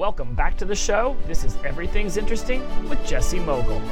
Welcome back to the show. This is Everything's Interesting with Jesse Mogul.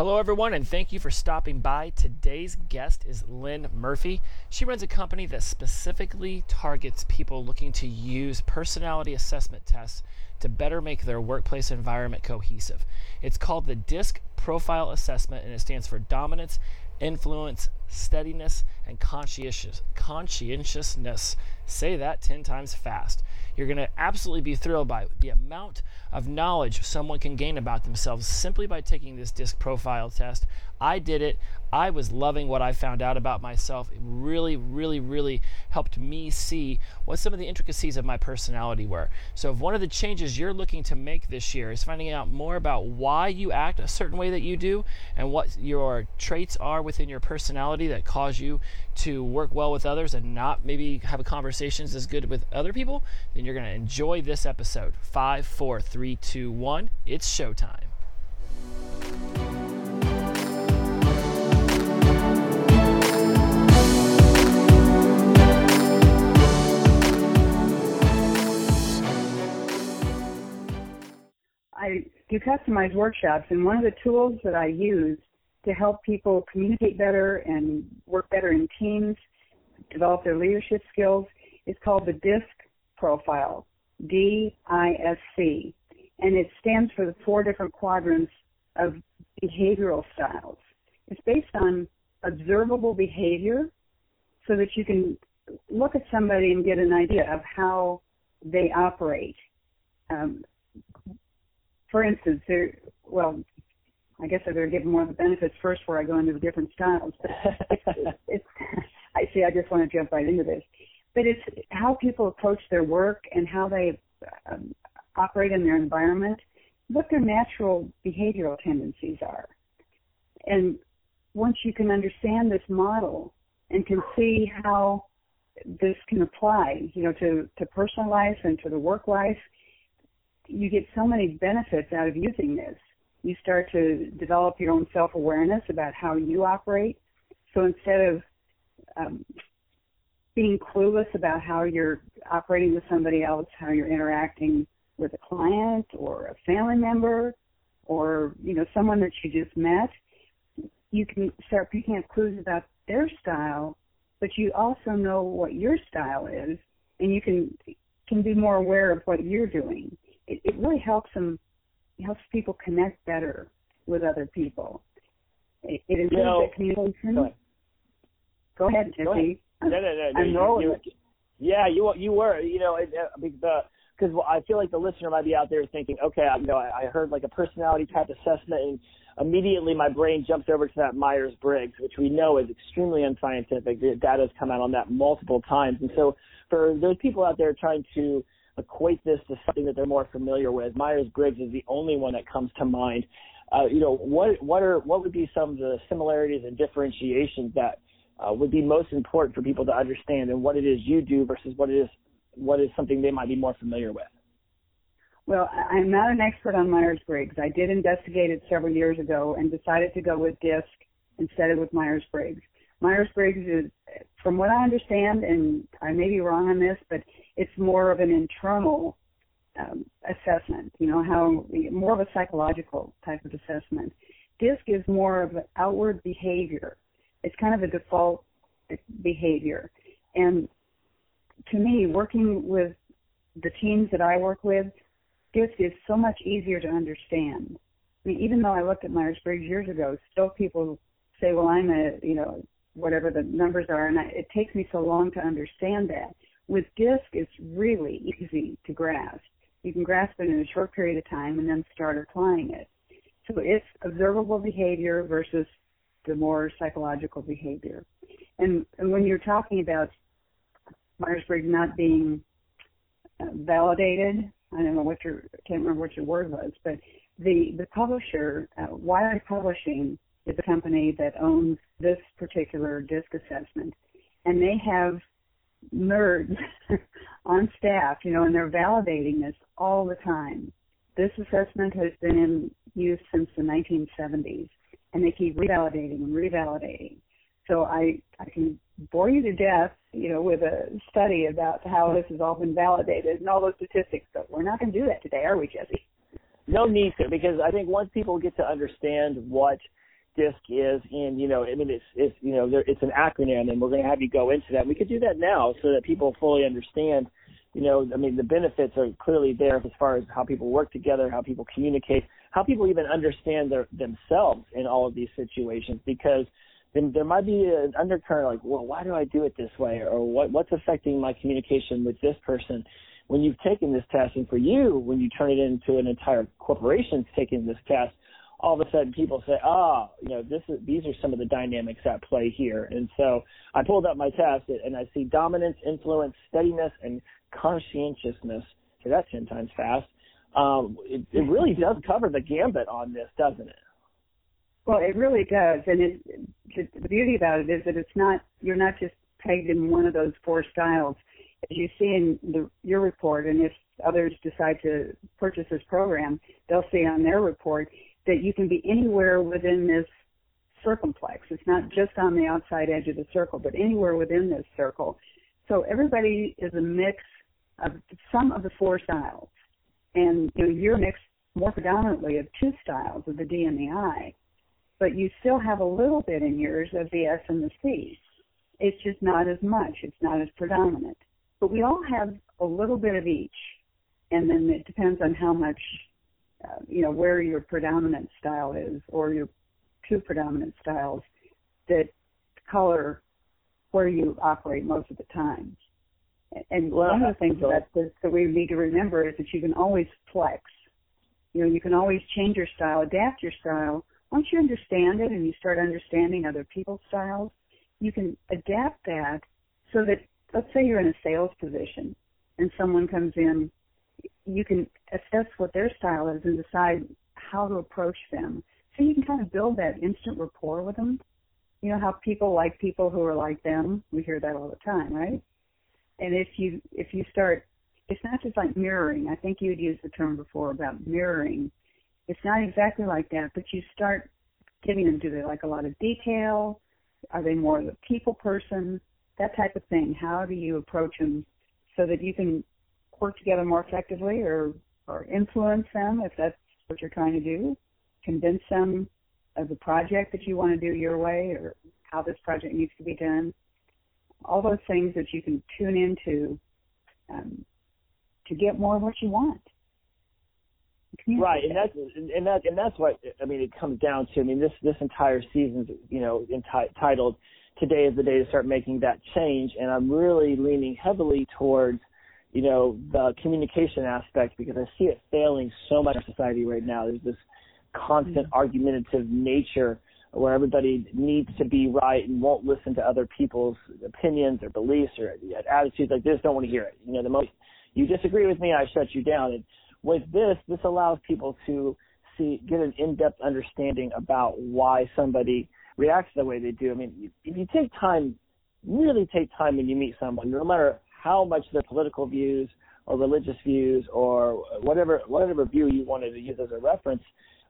Hello, everyone, and thank you for stopping by. Today's guest is Lynn Murphy. She runs a company that specifically targets people looking to use personality assessment tests to better make their workplace environment cohesive. It's called the DISC Profile Assessment, and it stands for Dominance, Influence, Steadiness, and Conscientious, Conscientiousness. Say that 10 times fast. You're going to absolutely be thrilled by the amount of knowledge someone can gain about themselves simply by taking this disc profile test. I did it. I was loving what I found out about myself. It really, really, really helped me see what some of the intricacies of my personality were. So, if one of the changes you're looking to make this year is finding out more about why you act a certain way that you do and what your traits are within your personality that cause you to work well with others and not maybe have conversations as good with other people, then you're going to enjoy this episode. Five, four, three, two, one. It's showtime. I do customized workshops, and one of the tools that I use to help people communicate better and work better in teams, develop their leadership skills, is called the DISC profile, D-I-S-C, and it stands for the four different quadrants of behavioral styles. It's based on observable behavior so that you can look at somebody and get an idea of how they operate. Um, for instance, there, well, I guess I better give more of the benefits first before I go into the different styles. But it's, it's, I see. I just want to jump right into this, but it's how people approach their work and how they um, operate in their environment, what their natural behavioral tendencies are, and once you can understand this model and can see how this can apply, you know, to to personal life and to the work life you get so many benefits out of using this. You start to develop your own self awareness about how you operate. So instead of um, being clueless about how you're operating with somebody else, how you're interacting with a client or a family member or you know someone that you just met, you can start picking up clues about their style, but you also know what your style is, and you can can be more aware of what you're doing it, it really helps them helps people connect better with other people. It, it improves you know, communication. Go ahead, go ahead Jesse. Go ahead. No, no, no, no. I'm you, you, yeah, you you were. You know, uh, because I feel like the listener might be out there thinking, okay, you know, I, I heard like a personality type assessment, and immediately my brain jumps over to that Myers Briggs, which we know is extremely unscientific. The data has come out on that multiple times, and so for those people out there trying to equate this to something that they're more familiar with. Myers Briggs is the only one that comes to mind. Uh, you know, what what are what would be some of the similarities and differentiations that uh, would be most important for people to understand, and what it is you do versus what it is what is something they might be more familiar with? Well, I'm not an expert on Myers Briggs. I did investigate it several years ago and decided to go with DISC instead of with Myers Briggs. Myers Briggs is, from what I understand, and I may be wrong on this, but it's more of an internal um, assessment, you know, how more of a psychological type of assessment. DISC is more of an outward behavior. It's kind of a default behavior. And to me, working with the teams that I work with, DISC is so much easier to understand. I mean, even though I looked at Myers Briggs years ago, still people say, well, I'm a, you know, whatever the numbers are, and I, it takes me so long to understand that. With DISC, it's really easy to grasp. You can grasp it in a short period of time and then start applying it. So it's observable behavior versus the more psychological behavior. And, and when you're talking about Myers-Briggs not being uh, validated, I don't know what your, can't remember what your word was, but the, the publisher, uh, Wiley Publishing, is a company that owns this particular disc assessment, and they have nerds on staff, you know, and they're validating this all the time. This assessment has been in use since the 1970s, and they keep revalidating and revalidating. So I I can bore you to death, you know, with a study about how this has all been validated and all those statistics, but we're not going to do that today, are we, Jesse? No need to, because I think once people get to understand what DISC is, and you know, I mean, it's it's you know, there, it's an acronym, and we're going to have you go into that. We could do that now so that people fully understand. You know, I mean, the benefits are clearly there as far as how people work together, how people communicate, how people even understand their themselves in all of these situations, because then there might be an undercurrent like, well, why do I do it this way, or what what's affecting my communication with this person? When you've taken this test, and for you, when you turn it into an entire corporation taking this test, all of a sudden people say, ah, oh, you know, this is these are some of the dynamics at play here. And so I pulled up my test and I see dominance, influence, steadiness, and conscientiousness. So that's ten times fast. Um, it, it really does cover the gambit on this, doesn't it? Well, it really does, and it, the beauty about it is that it's not you're not just pegged in one of those four styles. As you see in the, your report, and if others decide to purchase this program, they'll see on their report that you can be anywhere within this circumplex. It's not just on the outside edge of the circle, but anywhere within this circle. So everybody is a mix of some of the four styles, and you know you're mixed more predominantly of two styles of the D and the I but you still have a little bit in yours of the S and the C. It's just not as much. It's not as predominant. But we all have a little bit of each, and then it depends on how much, uh, you know, where your predominant style is, or your two predominant styles that color where you operate most of the time. And one of the things that, that we need to remember is that you can always flex. You know, you can always change your style, adapt your style once you understand it and you start understanding other people's styles, you can adapt that so that, let's say you're in a sales position and someone comes in, you can assess what their style is and decide how to approach them. So you can kind of build that instant rapport with them. You know how people like people who are like them. We hear that all the time, right? And if you if you start, it's not just like mirroring. I think you'd used the term before about mirroring it's not exactly like that, but you start giving them. Do they like a lot of detail? Are they more of a people person? That type of thing. How do you approach them so that you can work together more effectively or, or influence them if that's what you're trying to do? Convince them of the project that you want to do your way or how this project needs to be done. All those things that you can tune into um, to get more of what you want. Right, and that's and that and that's what I mean. It comes down to. I mean, this this entire season's you know entitled "Today is the day to start making that change," and I'm really leaning heavily towards you know the communication aspect because I see it failing so much in society right now. There's this constant mm-hmm. argumentative nature where everybody needs to be right and won't listen to other people's opinions or beliefs or attitudes. Like, they just don't want to hear it. You know, the most you disagree with me, I shut you down. And with this, this allows people to see, get an in-depth understanding about why somebody reacts the way they do. I mean, if you take time, really take time when you meet someone, no matter how much their political views or religious views or whatever whatever view you wanted to use as a reference,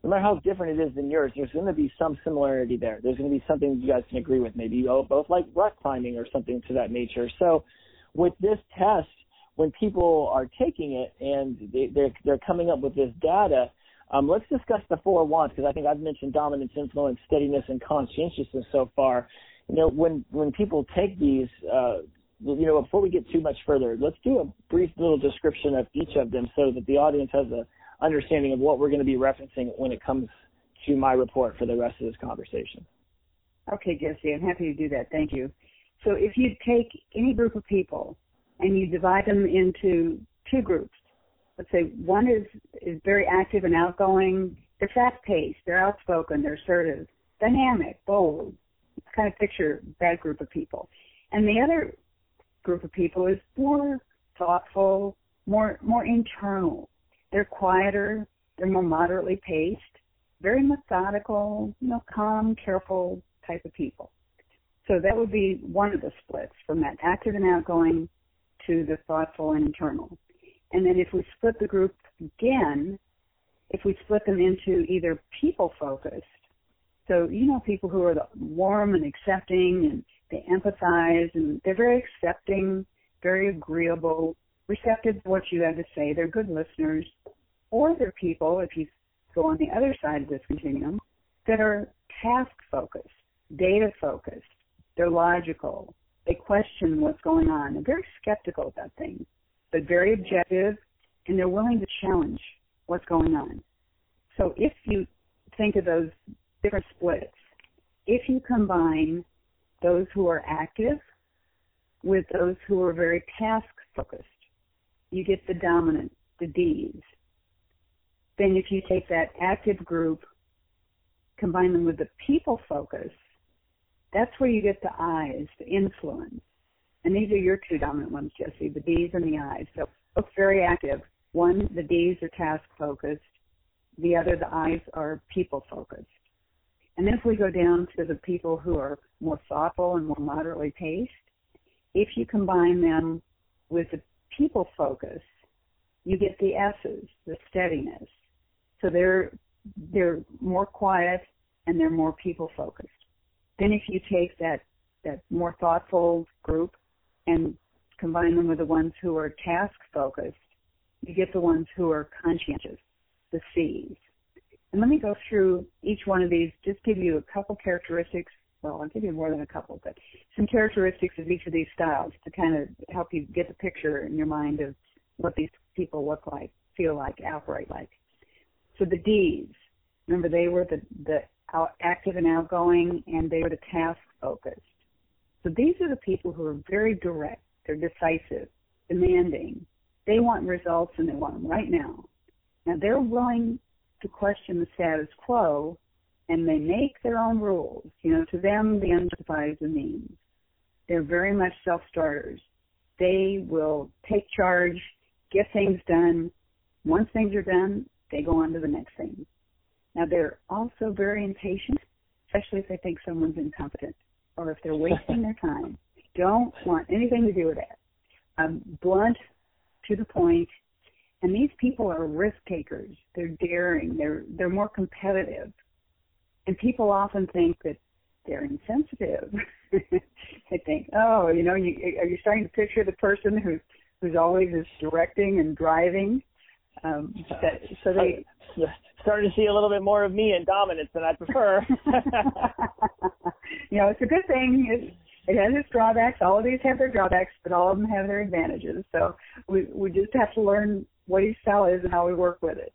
no matter how different it is than yours, there's going to be some similarity there. There's going to be something you guys can agree with. Maybe you both like rock climbing or something to that nature. So, with this test, when people are taking it and they, they're they're coming up with this data, um, let's discuss the four wants because I think I've mentioned dominance, influence, steadiness, and conscientiousness so far. You know, when when people take these, uh, you know, before we get too much further, let's do a brief little description of each of them so that the audience has a understanding of what we're going to be referencing when it comes to my report for the rest of this conversation. Okay, Jesse, I'm happy to do that. Thank you. So if you take any group of people and you divide them into two groups. Let's say one is is very active and outgoing. They're fast paced. They're outspoken. They're assertive, dynamic, bold. kind of picture that group of people. And the other group of people is more thoughtful, more more internal. They're quieter. They're more moderately paced. Very methodical, you know, calm, careful type of people. So that would be one of the splits from that active and outgoing to the thoughtful and internal. And then if we split the group again, if we split them into either people focused, so you know people who are warm and accepting and they empathize and they're very accepting, very agreeable, receptive to what you have to say. They're good listeners. Or they're people, if you go on the other side of this continuum, that are task focused, data focused. They're logical. They question what's going on. They're very skeptical about things, but very objective, and they're willing to challenge what's going on. So if you think of those different splits, if you combine those who are active with those who are very task focused, you get the dominant, the D's. Then if you take that active group, combine them with the people focus, that's where you get the I's, the influence. And these are your two dominant ones, Jesse, the D's and the I's. So both very active. One, the D's are task focused. The other, the I's are people focused. And then if we go down to the people who are more thoughtful and more moderately paced, if you combine them with the people focus, you get the S's, the steadiness. So they're they're more quiet and they're more people focused. Then if you take that that more thoughtful group and combine them with the ones who are task focused, you get the ones who are conscientious, the C's. And let me go through each one of these, just give you a couple characteristics. Well, I'll give you more than a couple, but some characteristics of each of these styles to kind of help you get the picture in your mind of what these people look like, feel like, operate like. So the D's, remember they were the, the active and outgoing and they were the task focused. So these are the people who are very direct, they're decisive, demanding. They want results and they want them right now. Now they're willing to question the status quo and they make their own rules. You know, to them, the end justifies the means. They're very much self-starters. They will take charge, get things done. Once things are done, they go on to the next thing. Now, they're also very impatient, especially if they think someone's incompetent or if they're wasting their time. Don't want anything to do with that. Um, blunt, to the point, and these people are risk takers. They're daring. They're they're more competitive. And people often think that they're insensitive. they think, oh, you know, you, are you starting to picture the person who's who's always is directing and driving? Um, that, so they starting to see a little bit more of me in dominance than I prefer. you know, it's a good thing. It, it has its drawbacks. All of these have their drawbacks, but all of them have their advantages. So we we just have to learn what each style is and how we work with it.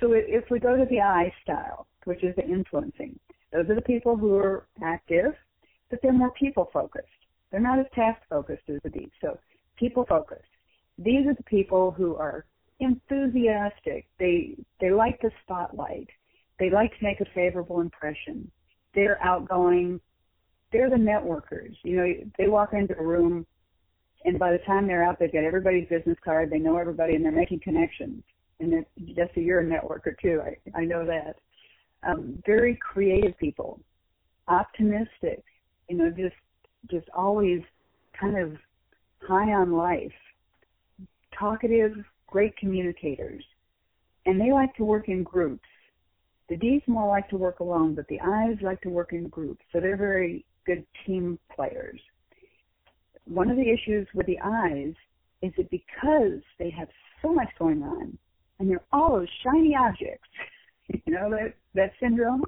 So if we go to the I style, which is the influencing, those are the people who are active, but they're more people focused. They're not as task focused as the D. So people focused. These are the people who are enthusiastic. They they like the spotlight. They like to make a favorable impression. They're outgoing. They're the networkers. You know, they walk into a room and by the time they're out, they've got everybody's business card. They know everybody, and they're making connections. And Jesse, you're a networker too. I I know that. Um, very creative people, optimistic. You know, just just always kind of high on life, talkative, great communicators, and they like to work in groups. The D's more like to work alone, but the I's like to work in groups. So they're very good team players one of the issues with the I's is that because they have so much going on and they're all those shiny objects, you know, that, that syndrome,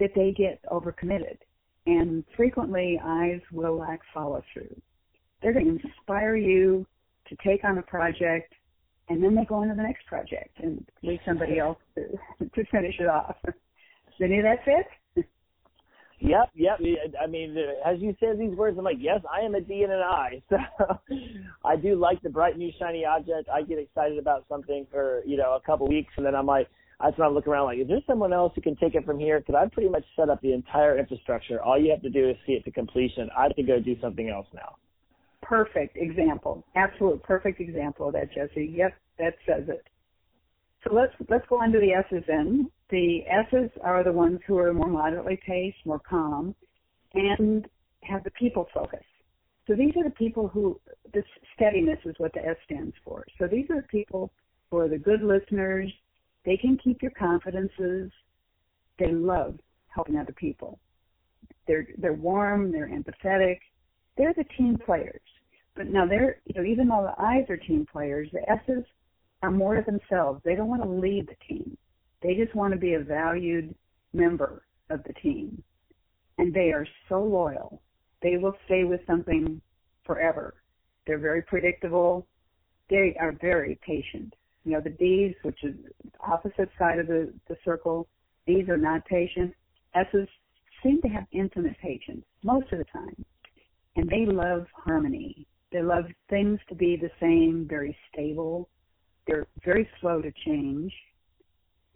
that they get overcommitted. And frequently, I's will lack follow through. They're going to inspire you to take on a project, and then they go on to the next project and leave somebody else to, to finish it off. Does any of that? Yep, yep. I mean, as you said these words, I'm like, yes, I am a D and an I. So I do like the bright new shiny object. I get excited about something for you know a couple weeks, and then I'm like, that's when I look around like, is there someone else who can take it from here? Because I've pretty much set up the entire infrastructure. All you have to do is see it to completion. I to go do something else now. Perfect example. Absolute perfect example of that, Jesse. Yep, that says it. So let's let's go on to the S's then. The S's are the ones who are more moderately paced, more calm, and have the people focus. So these are the people who this steadiness is what the S stands for. So these are the people who are the good listeners. They can keep your confidences. They love helping other people. They're they're warm. They're empathetic. They're the team players. But now they're you know even though the I's are team players, the S's are more to themselves. They don't want to lead the team. They just want to be a valued member of the team. And they are so loyal. They will stay with something forever. They're very predictable. They are very patient. You know, the D's, which is opposite side of the, the circle, D's are not patient. S's seem to have infinite patience most of the time. And they love harmony. They love things to be the same, very stable. They're very slow to change.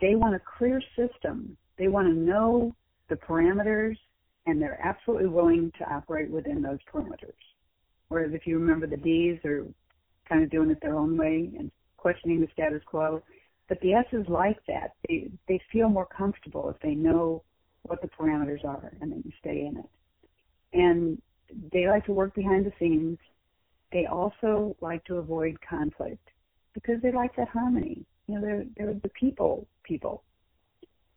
They want a clear system. They want to know the parameters and they're absolutely willing to operate within those parameters. Whereas if you remember the D's are kind of doing it their own way and questioning the status quo. But the S's like that. They they feel more comfortable if they know what the parameters are and they can stay in it. And they like to work behind the scenes. They also like to avoid conflict because they like that harmony. You know, they're they're the people people.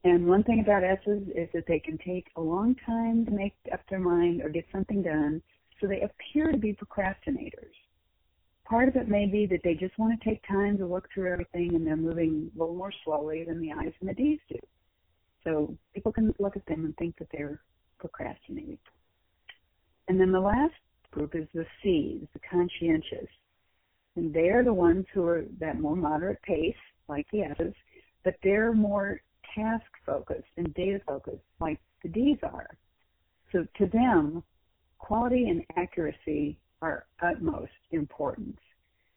And one thing about S's is that they can take a long time to make up their mind or get something done, so they appear to be procrastinators. Part of it may be that they just want to take time to look through everything and they're moving a little more slowly than the I's and the D's do. So people can look at them and think that they're procrastinating. And then the last group is the C's, the conscientious. And they're the ones who are that more moderate pace, like the S's, but they're more task focused and data focused, like the D's are. So to them, quality and accuracy are utmost importance.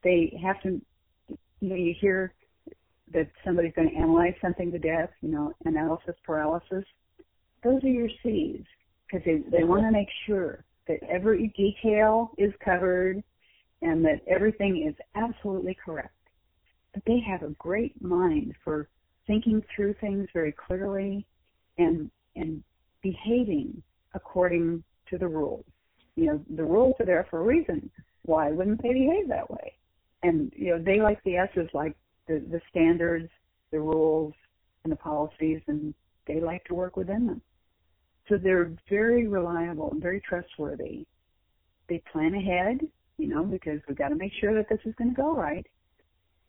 They have to, you know, you hear that somebody's going to analyze something to death, you know, analysis paralysis. Those are your C's because they, they want to make sure that every detail is covered and that everything is absolutely correct. But they have a great mind for thinking through things very clearly and and behaving according to the rules. You know, the rules are there for a reason. Why wouldn't they behave that way? And you know, they like the S's like the, the standards, the rules, and the policies, and they like to work within them. So they're very reliable and very trustworthy. They plan ahead, you know, because we've got to make sure that this is going to go right.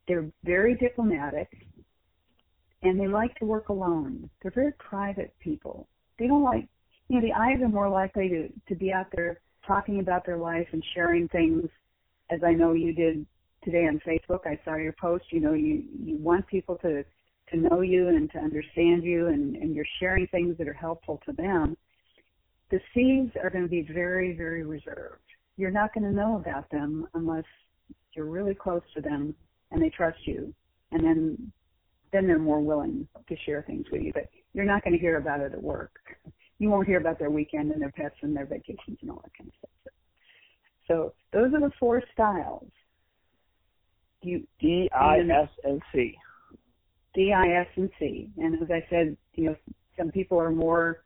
They're very diplomatic and they like to work alone. They're very private people. They don't like, you know, the I's are more likely to, to be out there talking about their life and sharing things as I know you did today on Facebook. I saw your post. You know, you you want people to to know you and to understand you, and and you're sharing things that are helpful to them. The C's are going to be very very reserved. You're not going to know about them unless you're really close to them and they trust you, and then then they're more willing to share things with you. But you're not going to hear about it at work. You won't hear about their weekend and their pets and their vacations and all that kind of stuff. So those are the four styles. You, D, I, S, and C. D, I, S, and C. And as I said, you know, some people are more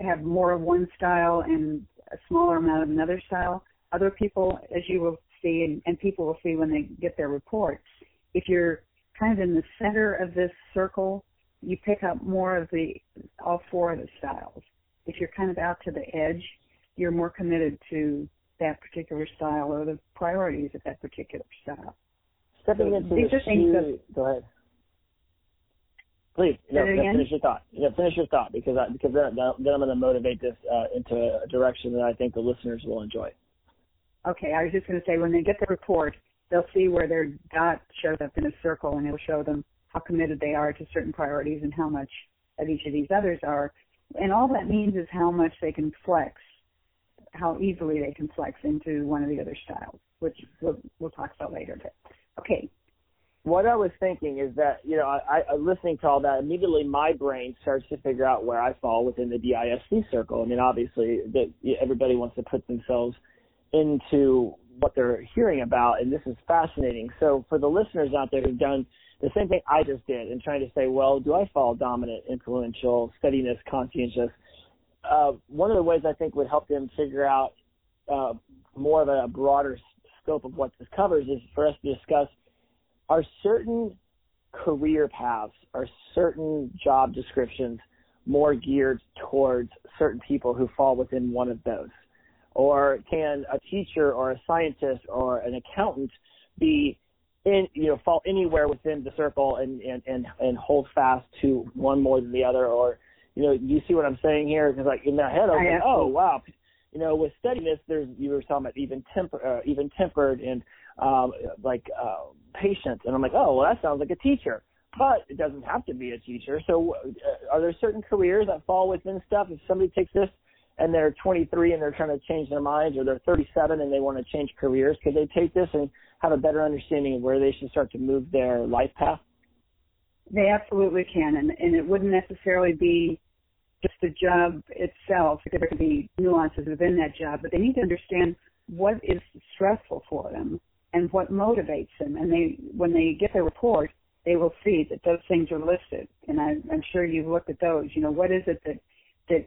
have more of one style and a smaller amount of another style. Other people, as you will see, and, and people will see when they get their reports, if you're kind of in the center of this circle, you pick up more of the all four of the styles. If you're kind of out to the edge, you're more committed to that particular style or the priorities of that particular style. Stepping so into these are things that, go ahead. Please, no, finish your thought. Yeah, finish your thought because I, because then, then I'm going to motivate this uh, into a direction that I think the listeners will enjoy. Okay, I was just going to say when they get the report, they'll see where their dot shows up in a circle, and it'll show them how committed they are to certain priorities and how much of each of these others are. And all that means is how much they can flex how easily they can flex into one of the other styles, which we'll, we'll talk about later. But okay. What I was thinking is that you know, I, I listening to all that immediately, my brain starts to figure out where I fall within the DISC circle. I mean, obviously, that everybody wants to put themselves into what they're hearing about, and this is fascinating. So, for the listeners out there who've done the same thing I just did and trying to say, well, do I fall dominant, influential, steadiness, conscientious? uh, one of the ways I think would help them figure out uh, more of a broader scope of what this covers is for us to discuss are certain career paths are certain job descriptions more geared towards certain people who fall within one of those? Or can a teacher or a scientist or an accountant be in you know fall anywhere within the circle and and and, and hold fast to one more than the other? Or you know you see what I'm saying here? Because like in my head I was like oh wow. You know with steadiness there's you were talking about even temper uh, even tempered and um like uh patient. And I'm like oh well that sounds like a teacher. But it doesn't have to be a teacher. So uh, are there certain careers that fall within stuff? If somebody takes this and they're 23 and they're trying to change their minds or they're 37 and they want to change careers could they take this and have a better understanding of where they should start to move their life path? They absolutely can and and it wouldn't necessarily be just the job itself. There could be nuances within that job but they need to understand what is stressful for them and what motivates them. And they when they get their report they will see that those things are listed. And I, i'm sure you've looked at those. You know what is it that that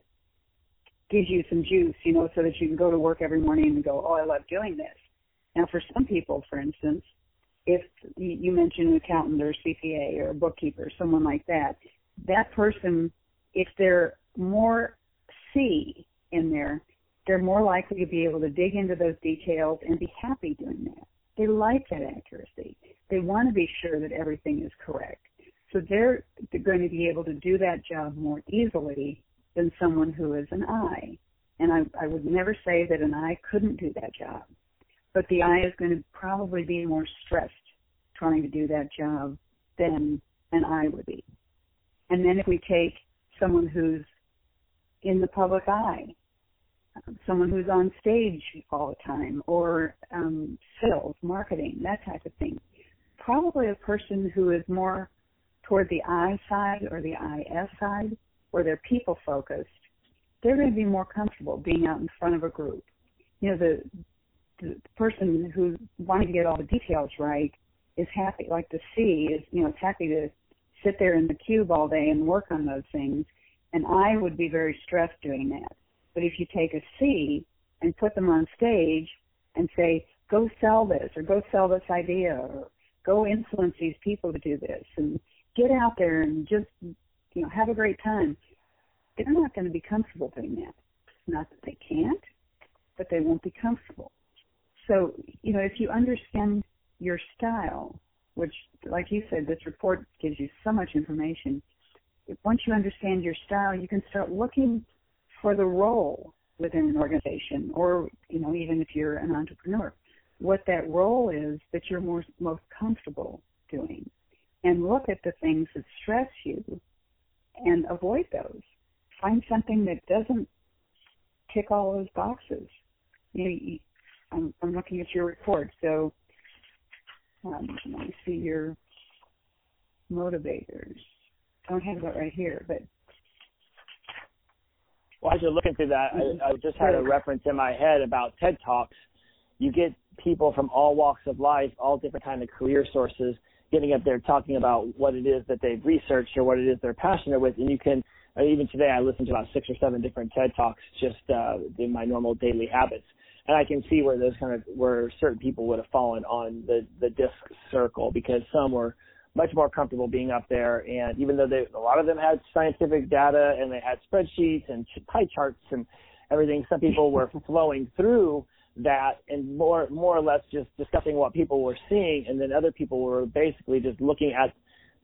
gives you some juice, you know, so that you can go to work every morning and go, oh, I love doing this. Now, for some people, for instance, if you mentioned an accountant or CPA or a bookkeeper, someone like that, that person, if they're more C in there, they're more likely to be able to dig into those details and be happy doing that. They like that accuracy. They want to be sure that everything is correct. So they're going to be able to do that job more easily than someone who is an I. And I, I would never say that an I couldn't do that job. But the I is going to probably be more stressed trying to do that job than an I would be. And then if we take someone who's in the public eye, someone who's on stage all the time, or um, sales, marketing, that type of thing, probably a person who is more toward the I side or the IS side or they're people focused, they're going to be more comfortable being out in front of a group. You know, the, the person who's wanting to get all the details right is happy, like the C is, you know, is happy to sit there in the cube all day and work on those things. And I would be very stressed doing that. But if you take a C and put them on stage and say, go sell this or go sell this idea or go influence these people to do this and get out there and just you know, have a great time. They're not going to be comfortable doing that. Not that they can't, but they won't be comfortable. So, you know, if you understand your style, which, like you said, this report gives you so much information. Once you understand your style, you can start looking for the role within an organization, or you know, even if you're an entrepreneur, what that role is that you're more most comfortable doing, and look at the things that stress you and avoid those. Find something that doesn't tick all those boxes. You know, you, I'm, I'm looking at your report, so um, let me see your motivators. I don't have that right here, but well, as you're looking through that, I, I just had a reference in my head about TED Talks. You get people from all walks of life, all different kind of career sources, getting up there talking about what it is that they've researched or what it is they're passionate with. And you can, uh, even today, I listen to about six or seven different TED Talks just uh, in my normal daily habits. And I can see where those kind of, where certain people would have fallen on the, the disc circle because some were much more comfortable being up there. And even though they, a lot of them had scientific data and they had spreadsheets and pie charts and everything, some people were flowing through that and more more or less just discussing what people were seeing and then other people were basically just looking at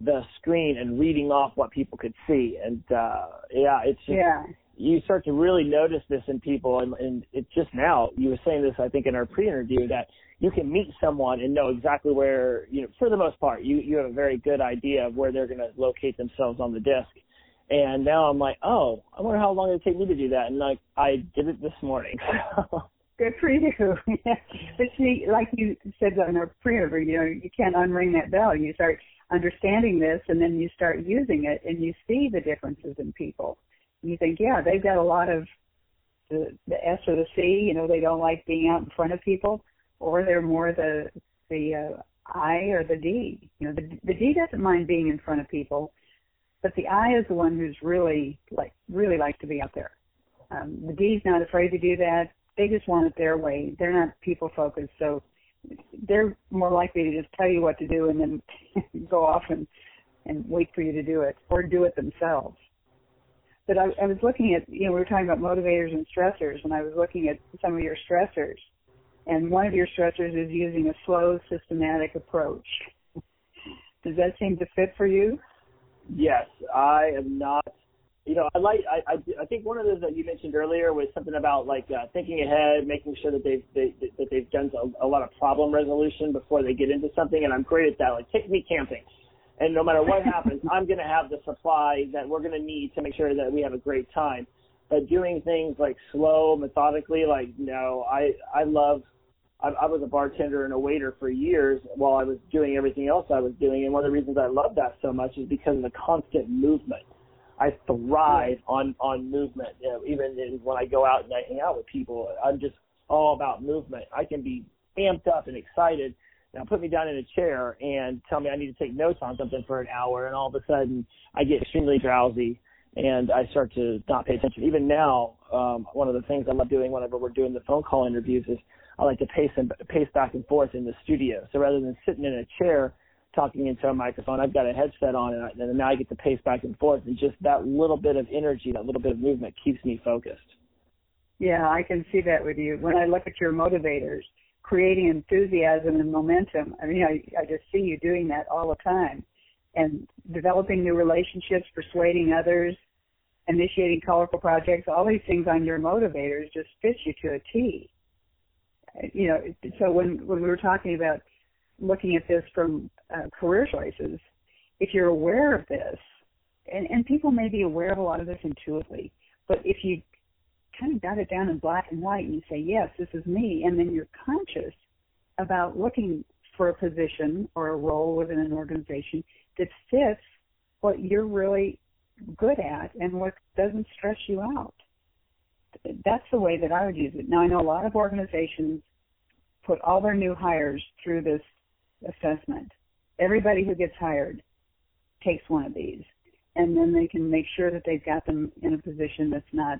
the screen and reading off what people could see. And uh yeah it's just, yeah. you start to really notice this in people and, and it's just now you were saying this i think in our pre-interview that you can meet someone and know exactly where you know for the most part you you have a very good idea of where they're going to locate themselves on the disc and now i'm like oh i wonder how long it take me to do that. And like i did it this morning Good for you. but see, like you said on our pre-interview, you know, you can't unring that bell. You start understanding this, and then you start using it, and you see the differences in people. You think, yeah, they've got a lot of the, the S or the C. You know, they don't like being out in front of people, or they're more the the uh, I or the D. You know, the the D doesn't mind being in front of people, but the I is the one who's really like really likes to be out there. Um, the D's not afraid to do that they just want it their way. They're not people focused, so they're more likely to just tell you what to do and then go off and and wait for you to do it or do it themselves. But I, I was looking at, you know, we were talking about motivators and stressors, and I was looking at some of your stressors. And one of your stressors is using a slow, systematic approach. Does that seem to fit for you? Yes, I am not you know, I like I, I I think one of those that you mentioned earlier was something about like uh, thinking ahead, making sure that they've they, that they've done a, a lot of problem resolution before they get into something, and I'm great at that. Like take me camping, and no matter what happens, I'm going to have the supply that we're going to need to make sure that we have a great time. But doing things like slow, methodically, like no, I I love. I, I was a bartender and a waiter for years while I was doing everything else I was doing, and one of the reasons I love that so much is because of the constant movement I thrive on on movement. You know, even in, when I go out and I hang out with people, I'm just all about movement. I can be amped up and excited. Now put me down in a chair and tell me I need to take notes on something for an hour, and all of a sudden I get extremely drowsy and I start to not pay attention. Even now, um, one of the things I love doing whenever we're doing the phone call interviews is I like to pace and pace back and forth in the studio. So rather than sitting in a chair talking into a microphone. I've got a headset on, and, I, and now I get to pace back and forth, and just that little bit of energy, that little bit of movement, keeps me focused. Yeah, I can see that with you. When I look at your motivators, creating enthusiasm and momentum. I mean, I, I just see you doing that all the time, and developing new relationships, persuading others, initiating colorful projects. All these things on your motivators just fit you to a T. You know, so when when we were talking about looking at this from uh, career choices, if you're aware of this, and, and people may be aware of a lot of this intuitively, but if you kind of got it down in black and white and you say, yes, this is me, and then you're conscious about looking for a position or a role within an organization that fits what you're really good at and what doesn't stress you out. That's the way that I would use it. Now I know a lot of organizations put all their new hires through this assessment. Everybody who gets hired takes one of these, and then they can make sure that they've got them in a position that's not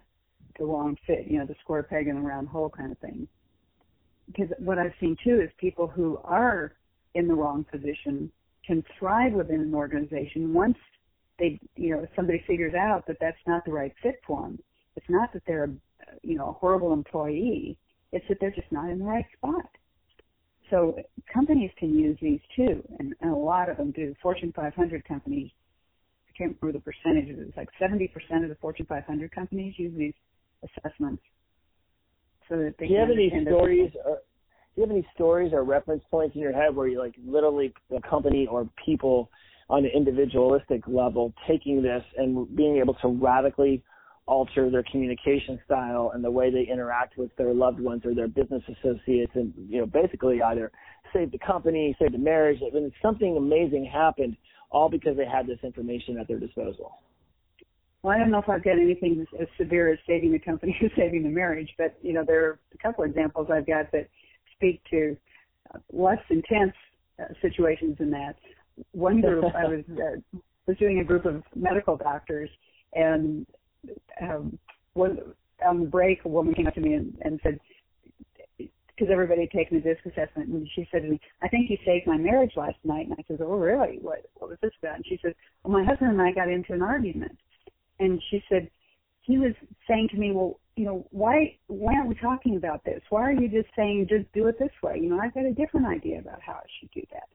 the wrong fit, you know, the square peg in the round hole kind of thing. Because what I've seen too is people who are in the wrong position can thrive within an organization once they, you know, somebody figures out that that's not the right fit for them. It's not that they're, you know, a horrible employee. It's that they're just not in the right spot. So companies can use these too, and, and a lot of them do. Fortune 500 companies, I can't remember the percentages, it's like 70% of the Fortune 500 companies use these assessments. So that they do you have any stories or do you have any stories or reference points in your head where you like literally a company or people on an individualistic level taking this and being able to radically alter their communication style and the way they interact with their loved ones or their business associates and you know basically either save the company save the marriage. Mean, something amazing happened all because they had this information at their disposal. Well i don't know if i've got anything as severe as saving the company or saving the marriage but you know there are a couple of examples i've got that speak to uh, less intense uh, situations than that. One group i was uh, was doing a group of medical doctors and um, one on the break, a woman came up to me and, and said, because everybody had taken a disc assessment, and she said to me, "I think you saved my marriage last night." And I said, "Oh, really? What what was this about?" And she said, "Well, my husband and I got into an argument." And she said, he was saying to me, "Well, you know, why why aren't we talking about this? Why are you just saying just do it this way? You know, I've got a different idea about how I should do that."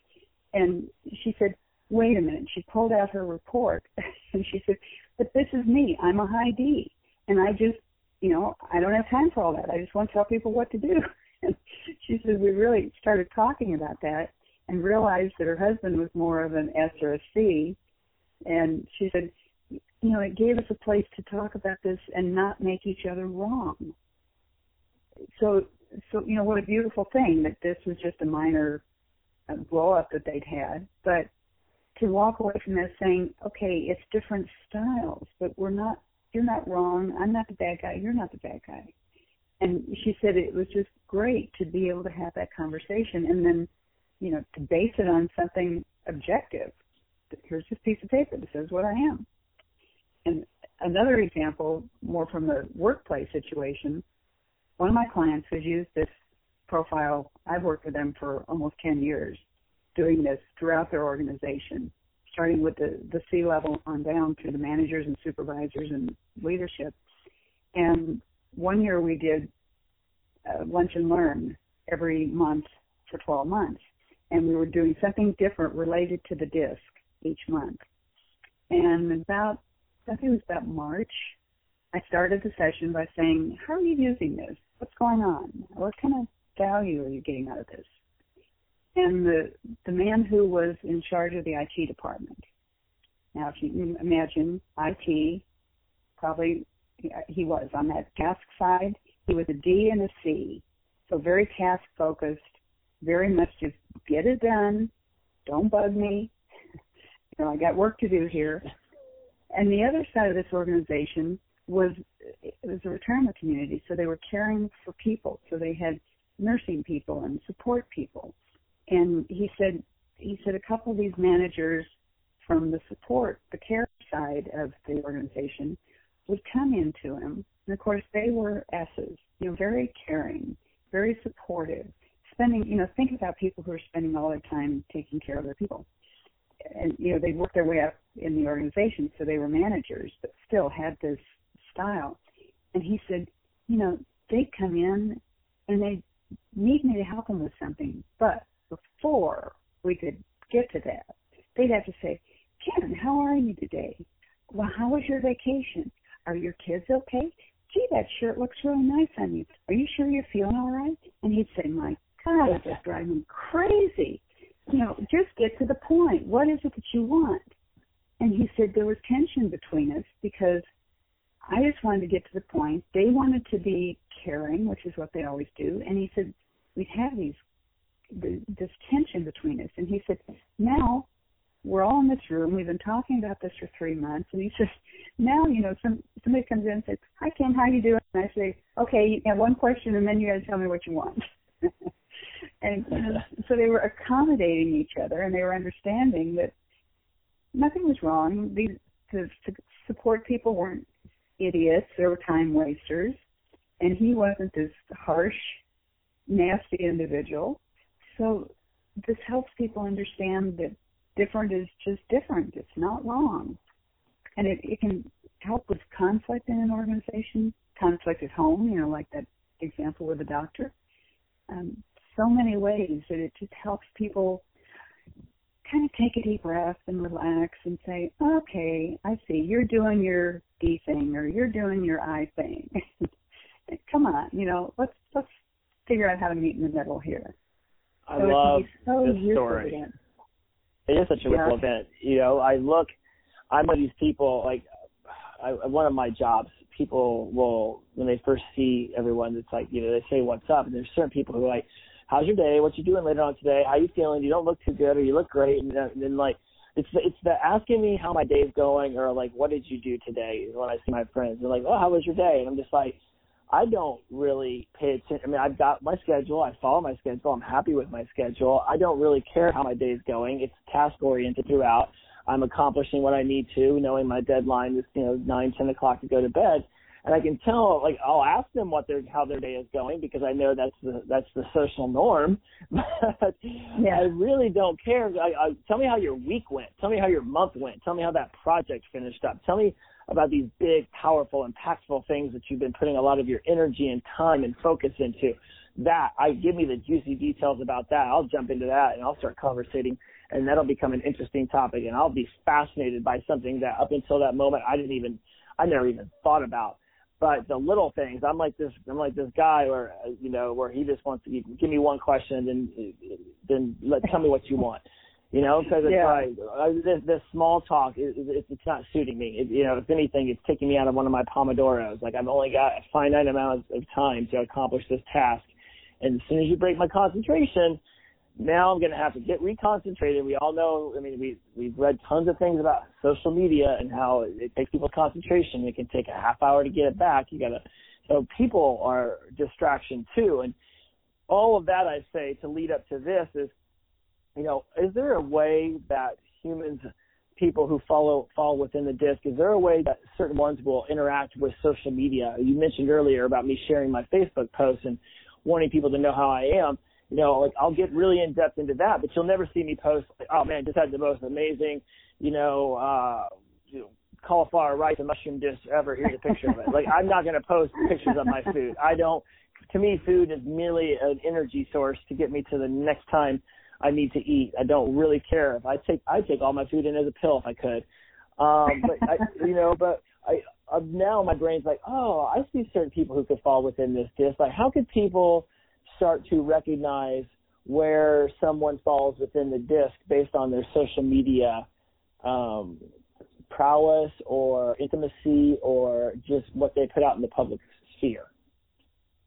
And she said, "Wait a minute." She pulled out her report and she said, but this is me. I'm a high D. And I just, you know, I don't have time for all that. I just want to tell people what to do. And she said we really started talking about that and realized that her husband was more of an S or a C. And she said, you know, it gave us a place to talk about this and not make each other wrong. So, so you know, what a beautiful thing that this was just a minor uh, blow up that they'd had, but to walk away from this saying, okay, it's different styles, but we're not, you're not wrong. I'm not the bad guy. You're not the bad guy. And she said it was just great to be able to have that conversation and then, you know, to base it on something objective. Here's this piece of paper that says what I am. And another example, more from the workplace situation, one of my clients has used this profile. I've worked with them for almost 10 years doing this throughout their organization. starting with the the C level on down to the managers and supervisors and leadership. And one year we did uh, lunch and learn every month for 12 months, and we were doing something different related to the disc each month. And about I think it was about March, I started the session by saying, "How are you using this? What's going on? What kind of value are you getting out of this?" And the the man who was in charge of the IT department. Now, if you can imagine IT, probably he was on that task side. He was a D and a C, so very task focused, very much just get it done. Don't bug me. You know, I got work to do here. And the other side of this organization was it was a retirement community, so they were caring for people. So they had nursing people and support people and he said he said a couple of these managers from the support, the care side of the organization would come into him. And of course they were S's, you know, very caring, very supportive, spending you know, think about people who are spending all their time taking care of their people. And you know, they worked their way up in the organization, so they were managers, but still had this style. And he said, you know, they'd come in and they need me to help them with something, but before we could get to that, they'd have to say, Ken, how are you today? Well, how was your vacation? Are your kids okay? Gee, that shirt looks really nice on you. Are you sure you're feeling all right? And he'd say, My God, it's just driving me crazy. You know, just get to the point. What is it that you want? And he said there was tension between us because I just wanted to get to the point. They wanted to be caring, which is what they always do. And he said, we'd have these this tension between us. And he said, now we're all in this room. We've been talking about this for three months. And he says, now, you know, some somebody comes in and says, hi, Ken, how you doing? And I say, okay, you have one question and then you got to tell me what you want. and, and so they were accommodating each other and they were understanding that nothing was wrong. These the support people weren't idiots they were time wasters. And he wasn't this harsh, nasty individual. So this helps people understand that different is just different. It's not wrong. And it, it can help with conflict in an organization, conflict at home, you know, like that example with the doctor. Um, so many ways that it just helps people kind of take a deep breath and relax and say, okay, I see, you're doing your D thing or you're doing your I thing. Come on, you know, let's let's figure out how to meet in the middle here. I so love so this story. It is such a yeah. ripple event. You know, I look, I'm one of these people, like, I, one of my jobs, people will, when they first see everyone, it's like, you know, they say, what's up? And there's certain people who are like, how's your day? What you doing later on today? How you feeling? You don't look too good or you look great. And then, like, it's the, it's the asking me how my day's going or like, what did you do today? When I see my friends, they're like, oh, how was your day? And I'm just like, I don't really pay attention. I mean, I've got my schedule. I follow my schedule. I'm happy with my schedule. I don't really care how my day's going. It's task oriented throughout. I'm accomplishing what I need to, knowing my deadline is, you know, nine, ten o'clock to go to bed. And I can tell, like, I'll ask them what their how their day is going because I know that's the that's the social norm. but yeah. I really don't care. I, I, tell me how your week went. Tell me how your month went. Tell me how that project finished up. Tell me about these big, powerful, impactful things that you've been putting a lot of your energy and time and focus into. That I give me the juicy details about that. I'll jump into that and I'll start conversating, and that'll become an interesting topic. And I'll be fascinated by something that up until that moment I didn't even, I never even thought about. But the little things, I'm like this, I'm like this guy where you know where he just wants to give me one question, and then then let tell me what you want you know, because it's yeah. like uh, this, this small talk is it's, it's not suiting me. It, you know, if anything, it's taking me out of one of my pomodoros. Like I've only got a finite amount of time to accomplish this task, and as soon as you break my concentration, now I'm going to have to get reconcentrated. We all know. I mean, we we've read tons of things about social media and how it takes people's concentration. It can take a half hour to get it back. You got to. So people are distraction too, and all of that I say to lead up to this is you know, is there a way that humans, people who follow fall within the disc, is there a way that certain ones will interact with social media? You mentioned earlier about me sharing my Facebook posts and wanting people to know how I am. You know, like I'll get really in depth into that, but you'll never see me post like, oh man, just had the most amazing, you know, uh, you know, cauliflower rice and mushroom dish ever. Here's a picture of it. Like I'm not to post pictures of my food. I don't. To me, food is merely an energy source to get me to the next time I need to eat. I don't really care if I take I take all my food in as a pill if I could. Um, but I, you know, but I uh, now my brain's like, oh, I see certain people who could fall within this disc. Like, how could people start to recognize where someone falls within the disc based on their social media um, prowess or intimacy or just what they put out in the public sphere?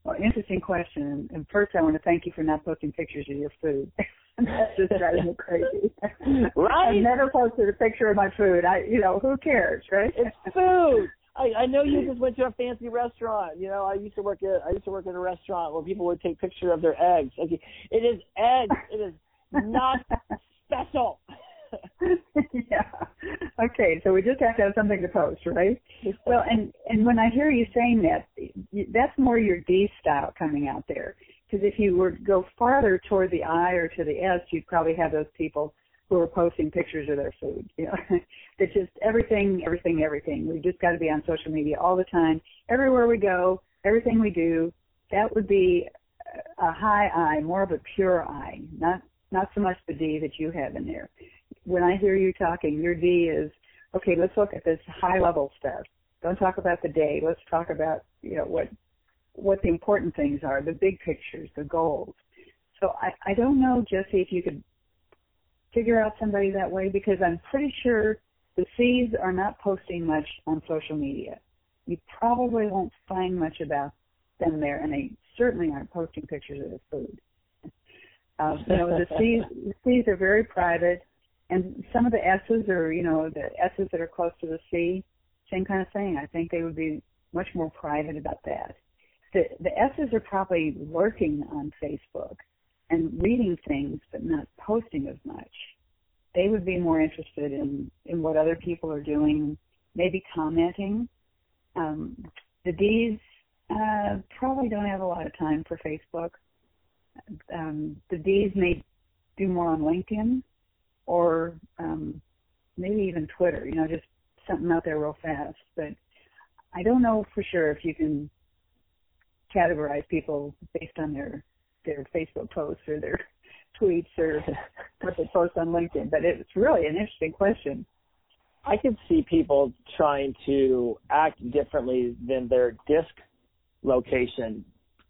Well, interesting question. And first, I want to thank you for not posting pictures of your food. That's just driving me crazy. Right? I've never posted a picture of my food. I, you know, who cares, right? It's food. I, I know you just went to a fancy restaurant. You know, I used to work at I used to work at a restaurant where people would take picture of their eggs. Okay, it is eggs. It is not special. yeah. Okay, so we just have to have something to post, right? Well, and and when I hear you saying that, that's more your D style coming out there. Because if you were to go farther toward the I or to the S, you'd probably have those people who are posting pictures of their food. You know, just everything, everything, everything. We've just got to be on social media all the time, everywhere we go, everything we do. That would be a high I, more of a pure I, not not so much the D that you have in there. When I hear you talking, your D is okay. Let's look at this high level stuff. Don't talk about the day. Let's talk about you know what what the important things are, the big pictures, the goals. So I, I don't know, Jesse, if you could figure out somebody that way because I'm pretty sure the C's are not posting much on social media. You probably won't find much about them there, and they certainly aren't posting pictures of the food. Uh, you know, the C's, the C's are very private, and some of the S's are, you know, the S's that are close to the C, same kind of thing. I think they would be much more private about that. The the S's are probably lurking on Facebook and reading things but not posting as much. They would be more interested in, in what other people are doing, maybe commenting. Um, the D's uh, probably don't have a lot of time for Facebook. Um, the D's may do more on LinkedIn or um, maybe even Twitter, you know, just something out there real fast. But I don't know for sure if you can categorize people based on their their Facebook posts or their tweets or what they post on LinkedIn. But it's really an interesting question. I could see people trying to act differently than their disc location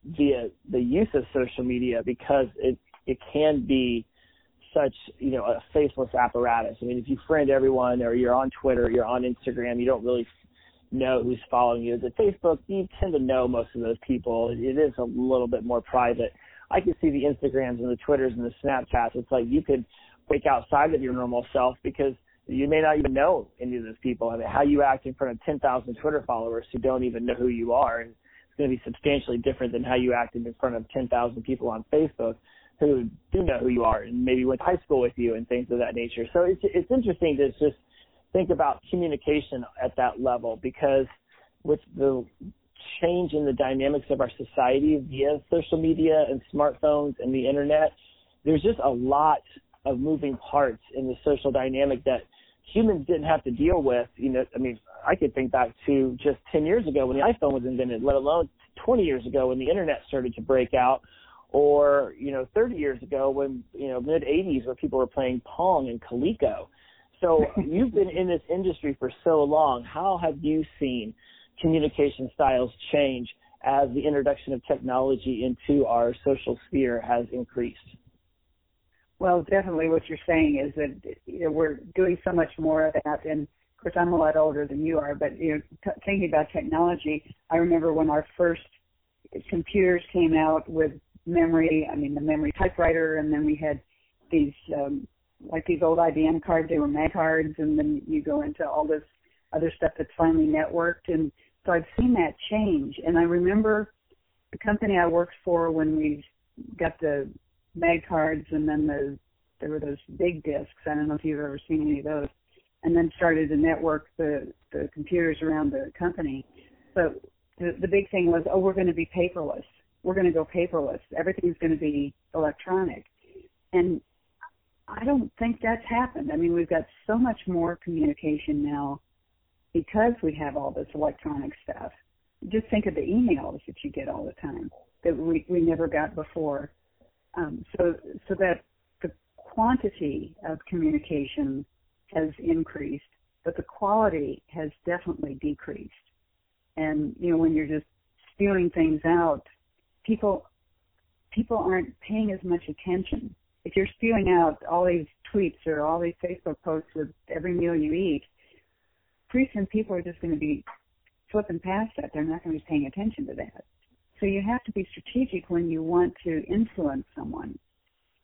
via the use of social media because it it can be such you know a faceless apparatus. I mean, if you friend everyone or you're on Twitter, you're on Instagram, you don't really know who's following you. The Facebook, you tend to know most of those people. It is a little bit more private. I can see the Instagrams and the Twitters and the Snapchats. It's like you could break outside of your normal self because you may not even know any of those people. I mean, how you act in front of 10,000 Twitter followers who don't even know who you are is going to be substantially different than how you acted in front of 10,000 people on Facebook who do know who you are and maybe went to high school with you and things of that nature. So it's it's interesting to just think about communication at that level because with the change in the dynamics of our society via social media and smartphones and the internet, there's just a lot of moving parts in the social dynamic that humans didn't have to deal with. You know, I mean, I could think back to just 10 years ago when the iPhone was invented, let alone 20 years ago when the internet started to break out, or you know, 30 years ago when you know mid 80s where people were playing Pong and Coleco. So you've been in this industry for so long. How have you seen communication styles change as the introduction of technology into our social sphere has increased? Well, definitely what you're saying is that you know, we're doing so much more of that. And of course, I'm a lot older than you are, but you know, t- thinking about technology, I remember when our first computers came out with memory. I mean, the memory typewriter, and then we had these um, like these old IBM cards. They were mag cards, and then you go into all this other stuff that's finally networked. And so I've seen that change. And I remember the company I worked for when we got the mag cards and then the there were those big discs. I don't know if you've ever seen any of those. And then started to network the the computers around the company. But the the big thing was, oh, we're going to be paperless. we're going to go paperless. Everything's going to be electronic. And I don't think that's happened. I mean, we've got so much more communication now because we have all this electronic stuff. Just think of the emails that you get all the time that we, we never got before. Um, so, so that the quantity of communication has increased, but the quality has definitely decreased. And, you know, when you're just spewing things out, people, people aren't paying as much attention if you're spewing out all these tweets or all these Facebook posts with every meal you eat, pretty soon people are just going to be flipping past that. They're not going to be paying attention to that. So you have to be strategic when you want to influence someone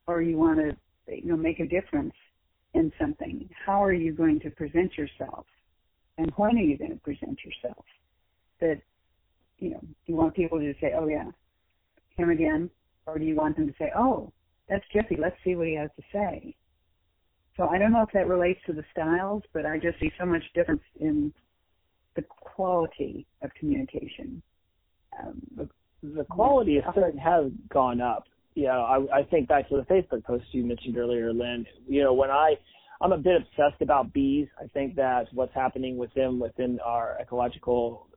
or you want to, you know, make a difference in something. How are you going to present yourself? And when are you going to present yourself? That, you know, do you want people to say, oh yeah, him again? Or do you want them to say, oh, that's Jesse. Let's see what he has to say. So I don't know if that relates to the styles, but I just see so much difference in the quality of communication. Um, the, the quality of certain has gone up. You know, I, I think back to the Facebook post you mentioned earlier, Lynn. You know, when I I'm a bit obsessed about bees. I think that what's happening with them within our ecological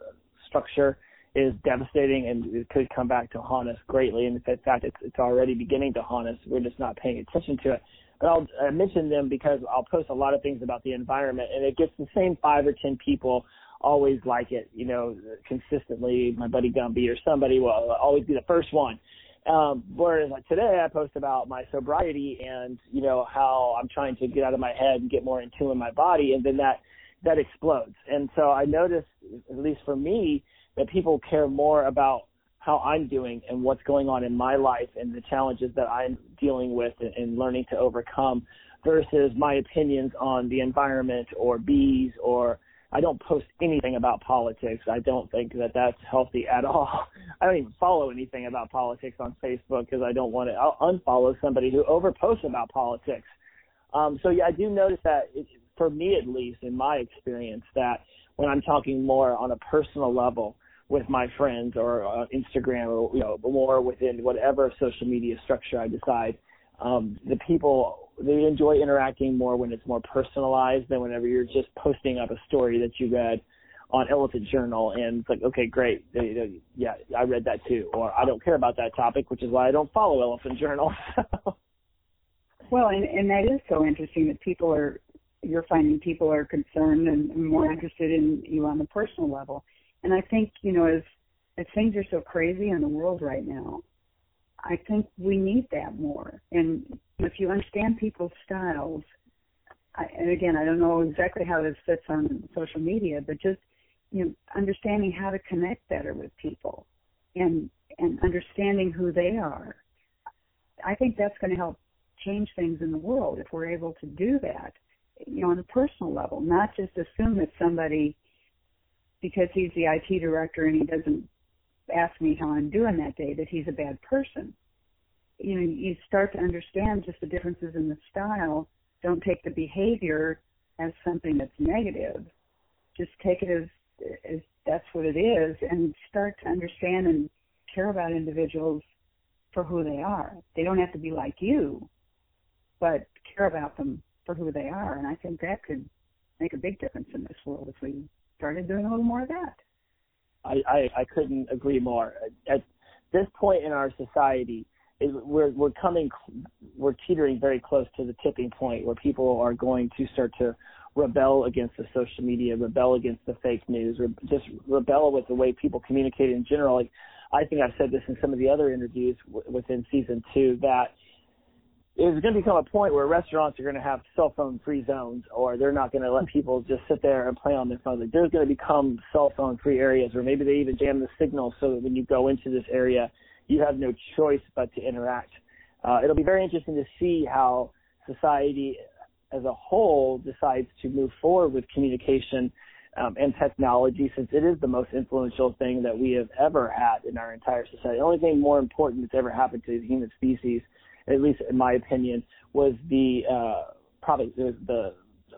structure is devastating and it could come back to haunt us greatly. And in fact, it's, it's already beginning to haunt us. We're just not paying attention to it. But I'll I mention them because I'll post a lot of things about the environment and it gets the same five or ten people always like it, you know, consistently. My buddy Gumby or somebody will always be the first one. Um, whereas like today I post about my sobriety and, you know, how I'm trying to get out of my head and get more in tune with my body and then that, that explodes. And so I noticed, at least for me, that people care more about how I'm doing and what's going on in my life and the challenges that I'm dealing with and, and learning to overcome versus my opinions on the environment or bees or I don't post anything about politics. I don't think that that's healthy at all. I don't even follow anything about politics on Facebook because I don't want to. I'll unfollow somebody who overposts about politics. Um, so yeah, I do notice that it, for me at least, in my experience, that when I'm talking more on a personal level, with my friends or uh, Instagram or you know more within whatever social media structure I decide. Um, the people they enjoy interacting more when it's more personalized than whenever you're just posting up a story that you read on Elephant Journal and it's like okay great they, they, yeah I read that too or I don't care about that topic which is why I don't follow Elephant Journal. well, and and that is so interesting that people are you're finding people are concerned and more interested in you on the personal level and I think, you know, as as things are so crazy in the world right now, I think we need that more. And if you understand people's styles, I, and again, I don't know exactly how this fits on social media, but just you know, understanding how to connect better with people and and understanding who they are. I think that's going to help change things in the world if we're able to do that, you know, on a personal level, not just assume that somebody because he's the IT director and he doesn't ask me how I'm doing that day that he's a bad person. You know, you start to understand just the differences in the style. Don't take the behavior as something that's negative. Just take it as as that's what it is and start to understand and care about individuals for who they are. They don't have to be like you, but care about them for who they are. And I think that could make a big difference in this world if we started doing a little more of that. I, I, I couldn't agree more. At this point in our society, it, we're we're coming we're teetering very close to the tipping point where people are going to start to rebel against the social media, rebel against the fake news, or just rebel with the way people communicate in general. Like I think I've said this in some of the other interviews w- within season two that is going to become a point where restaurants are going to have cell phone free zones or they're not going to let people just sit there and play on their phones. Like there's going to become cell phone free areas or maybe they even jam the signal so that when you go into this area, you have no choice but to interact. Uh, it'll be very interesting to see how society as a whole decides to move forward with communication um, and technology since it is the most influential thing that we have ever had in our entire society. The only thing more important that's ever happened to the human species – at least in my opinion, was the uh, propag- the, the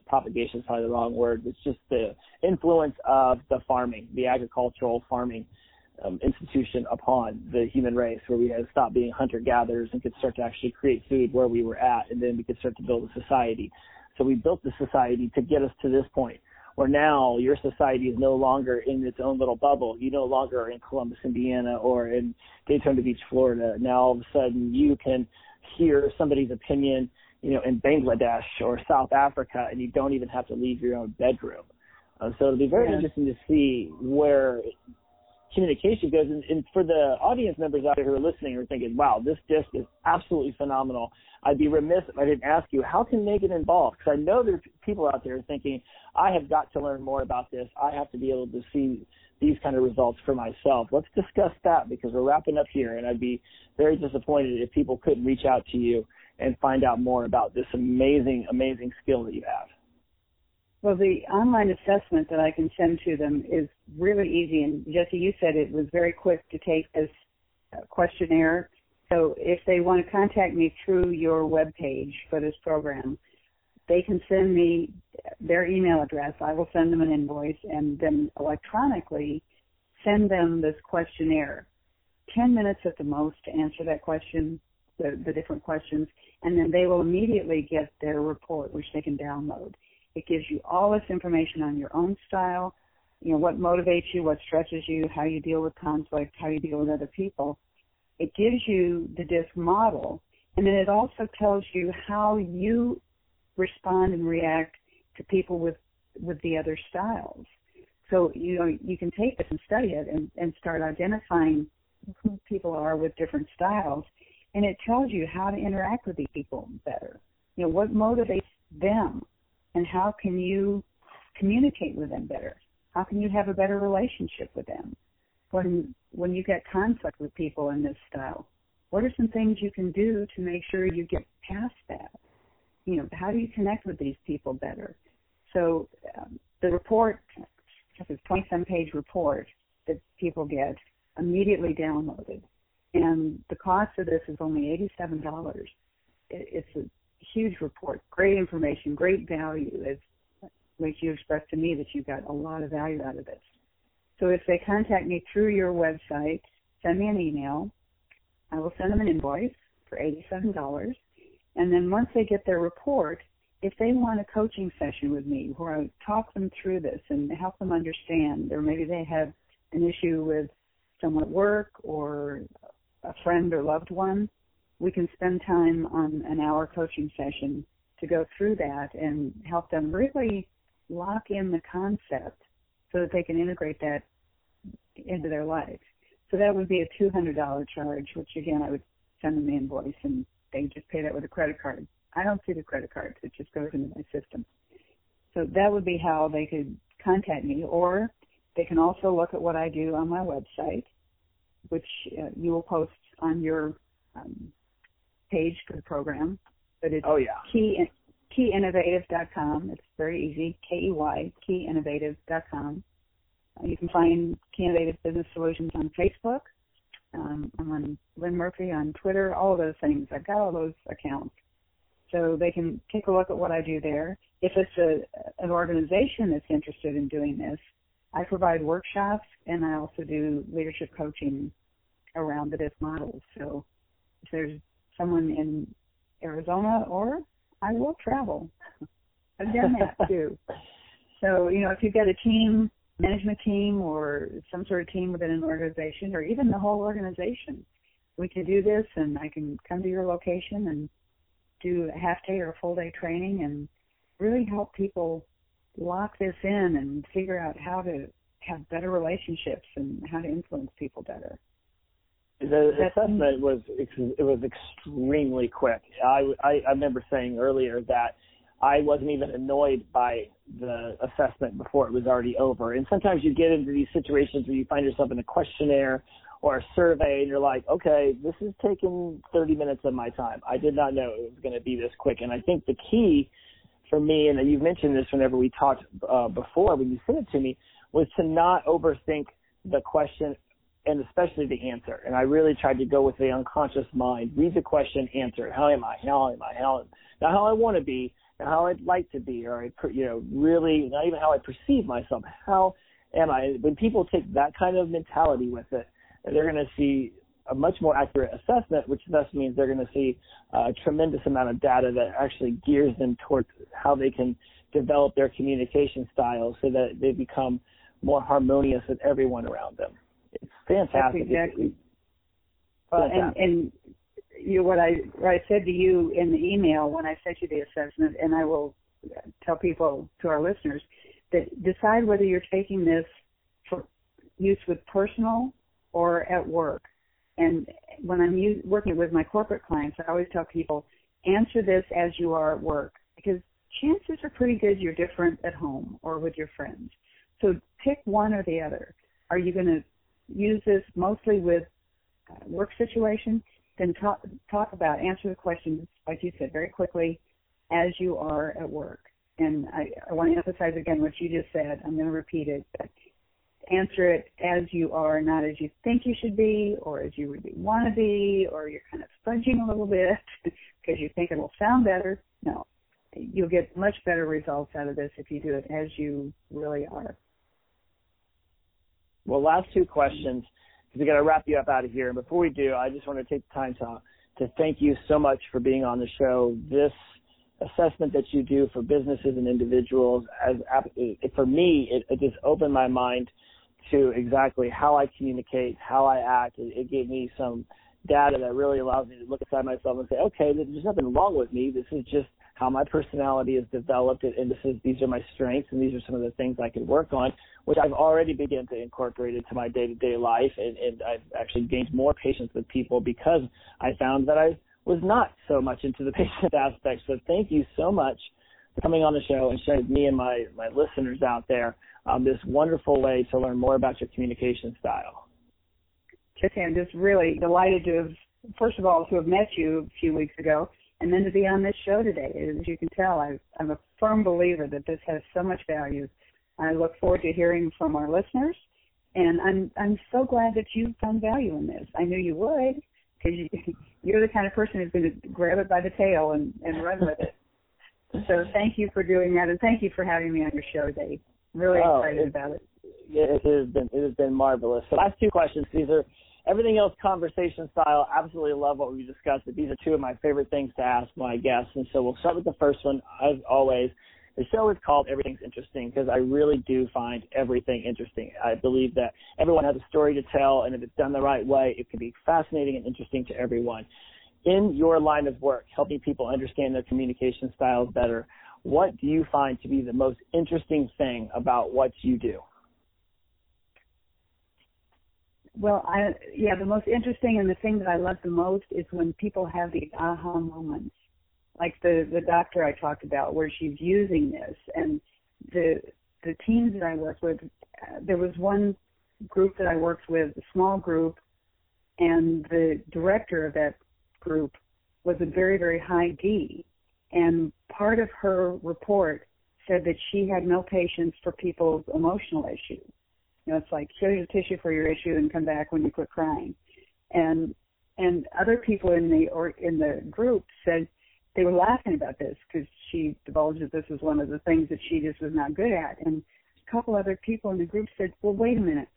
propagation is probably the wrong word. It's just the influence of the farming, the agricultural farming um, institution upon the human race, where we had stopped being hunter gatherers and could start to actually create food where we were at, and then we could start to build a society. So we built the society to get us to this point where now your society is no longer in its own little bubble. You no longer are in Columbus, Indiana, or in Daytona Beach, Florida. Now all of a sudden you can hear somebody's opinion, you know, in Bangladesh or South Africa, and you don't even have to leave your own bedroom. Uh, so it'll be very yeah. interesting to see where communication goes. And, and for the audience members out there who are listening or thinking, wow, this disc is absolutely phenomenal. I'd be remiss if I didn't ask you, how can they get involved? Because I know there's people out there thinking, I have got to learn more about this. I have to be able to see these kind of results for myself. Let's discuss that because we're wrapping up here, and I'd be very disappointed if people couldn't reach out to you and find out more about this amazing, amazing skill that you have. Well, the online assessment that I can send to them is really easy. And Jesse, you said it was very quick to take this questionnaire. So if they want to contact me through your web page for this program, they can send me their email address. I will send them an invoice and then electronically send them this questionnaire. 10 minutes at the most to answer that question, the, the different questions, and then they will immediately get their report, which they can download. It gives you all this information on your own style, you know, what motivates you, what stresses you, how you deal with conflict, how you deal with other people. It gives you the DISC model, and then it also tells you how you respond and react to people with with the other styles. So you know you can take this and study it and, and start identifying who people are with different styles, and it tells you how to interact with these people better. You know what motivates them and how can you communicate with them better? How can you have a better relationship with them? When when you get conflict with people in this style, what are some things you can do to make sure you get past that? You know, how do you connect with these people better? So um, the report, it's a 27 page report that people get immediately downloaded. And the cost of this is only $87. It's a huge report, great information, great value. It makes you express to me that you got a lot of value out of this. So if they contact me through your website, send me an email. I will send them an invoice for $87. And then once they get their report, if they want a coaching session with me where I talk them through this and help them understand, or maybe they have an issue with someone at work or a friend or loved one, we can spend time on an hour coaching session to go through that and help them really lock in the concept so that they can integrate that into their life. So that would be a $200 charge, which again, I would send them the invoice and they just pay that with a credit card. I don't see the credit cards. It just goes into my system. So that would be how they could contact me or they can also look at what I do on my website, which uh, you will post on your um, page for the program, but it's oh yeah key keyinnovative.com. It's very easy. K E Y keyinnovative.com. Uh, you can find Key Innovative Business Solutions on Facebook. Um, I'm on Lynn Murphy on Twitter. All of those things. I've got all those accounts, so they can take a look at what I do there. If it's a an organization that's interested in doing this, I provide workshops and I also do leadership coaching around the DISC models. So if there's someone in Arizona, or I will travel. I've done that too. So, you know, if you've got a team, management team, or some sort of team within an organization, or even the whole organization, we can do this and I can come to your location and do a half day or a full day training and really help people lock this in and figure out how to have better relationships and how to influence people better. The assessment was it was extremely quick. I, I I remember saying earlier that I wasn't even annoyed by the assessment before it was already over. And sometimes you get into these situations where you find yourself in a questionnaire or a survey and you're like, okay, this is taking 30 minutes of my time. I did not know it was going to be this quick. And I think the key for me, and you've mentioned this whenever we talked uh, before when you sent it to me, was to not overthink the question and especially the answer. And I really tried to go with the unconscious mind, read the question, answer it. How am I? How am I? How not how I want to be, how I'd like to be, or I, you know, really not even how I perceive myself. How am I? When people take that kind of mentality with it, they're going to see a much more accurate assessment, which thus means they're going to see a tremendous amount of data that actually gears them towards how they can develop their communication style so that they become more harmonious with everyone around them. It's fantastic. That's exactly. Well, and, and you what I what I said to you in the email when I sent you the assessment, and I will tell people to our listeners that decide whether you're taking this for use with personal or at work. And when I'm working with my corporate clients, I always tell people answer this as you are at work because chances are pretty good you're different at home or with your friends. So pick one or the other. Are you going to use this mostly with uh, work situation? Then talk talk about answer the questions like you said very quickly as you are at work. And I, I want to emphasize again what you just said. I'm going to repeat it. But answer it as you are, not as you think you should be, or as you really want to be, or you're kind of fudging a little bit because you think it'll sound better. No, you'll get much better results out of this if you do it as you really are. Well, last two questions because we got to wrap you up out of here. And before we do, I just want to take the time to to thank you so much for being on the show. This assessment that you do for businesses and individuals, as for me, it, it just opened my mind to exactly how I communicate, how I act. It, it gave me some data that really allows me to look inside myself and say, okay, there's nothing wrong with me. This is just how my personality is developed, and this is these are my strengths, and these are some of the things I can work on, which I've already begun to incorporate into my day-to-day life, and, and I've actually gained more patience with people because I found that I was not so much into the patient aspect. So thank you so much for coming on the show and sharing with me and my my listeners out there um, this wonderful way to learn more about your communication style. Jesse, I'm just really delighted to have, first of all, to have met you a few weeks ago, and then to be on this show today. As you can tell, I, I'm a firm believer that this has so much value. I look forward to hearing from our listeners, and I'm I'm so glad that you found value in this. I knew you would because you, you're the kind of person who's going to grab it by the tail and and run with it. So thank you for doing that, and thank you for having me on your show, Dave. Really oh, excited it, about it. It has been it has been marvelous. So last two questions. These are everything else conversation style. Absolutely love what we discussed. But these are two of my favorite things to ask my guests. And so we'll start with the first one, as always. The show is called Everything's Interesting because I really do find everything interesting. I believe that everyone has a story to tell, and if it's done the right way, it can be fascinating and interesting to everyone. In your line of work, helping people understand their communication styles better, what do you find to be the most interesting thing about what you do? Well, I yeah, the most interesting and the thing that I love the most is when people have these aha moments, like the the doctor I talked about, where she's using this, and the the teams that I work with. Uh, there was one group that I worked with, a small group, and the director of that group was a very very high D, and part of her report said that she had no patience for people's emotional issues. Know, it's like here's a tissue for your issue and come back when you quit crying. And and other people in the or in the group said they were laughing about this because she divulged that this was one of the things that she just was not good at. And a couple other people in the group said, "Well, wait a minute,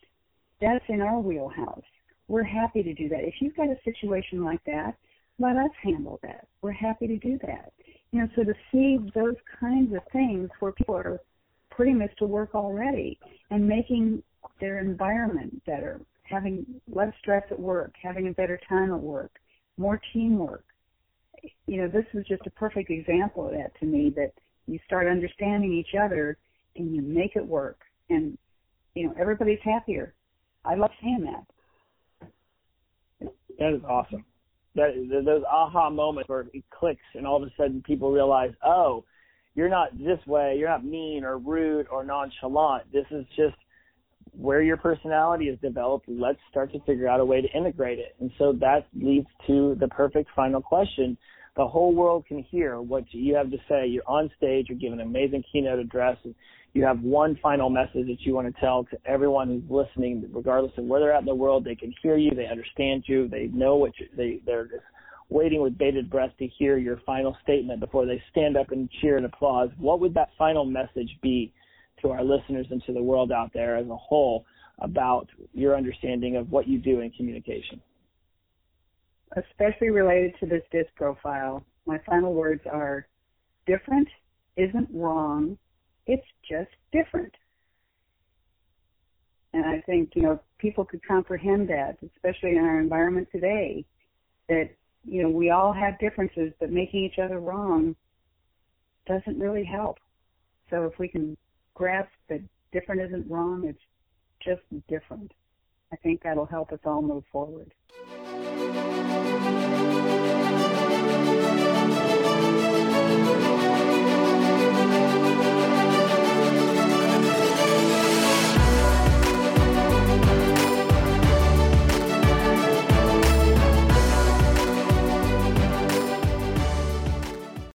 that's in our wheelhouse. We're happy to do that. If you've got a situation like that, let us handle that. We're happy to do that." You know, so to see those kinds of things where people are putting this to work already and making their environment better, having less stress at work, having a better time at work, more teamwork. You know, this was just a perfect example of that to me that you start understanding each other and you make it work and you know, everybody's happier. I love seeing that. That is awesome that those aha moments where it clicks and all of a sudden people realize, oh, you're not this way, you're not mean or rude or nonchalant. This is just where your personality is developed. Let's start to figure out a way to integrate it. And so that leads to the perfect final question. The whole world can hear what you have to say. You're on stage, you're giving an amazing keynote address, and you have one final message that you want to tell to everyone who's listening, regardless of where they're at in the world. They can hear you, they understand you, they know what you, they they're just waiting with bated breath to hear your final statement before they stand up and cheer and applause. What would that final message be to our listeners and to the world out there as a whole about your understanding of what you do in communication. Especially related to this DISC profile, my final words are different isn't wrong, it's just different. And I think, you know, people could comprehend that, especially in our environment today, that, you know, we all have differences, but making each other wrong doesn't really help. So if we can grasp that different isn't wrong, it's just different. I think that'll help us all move forward.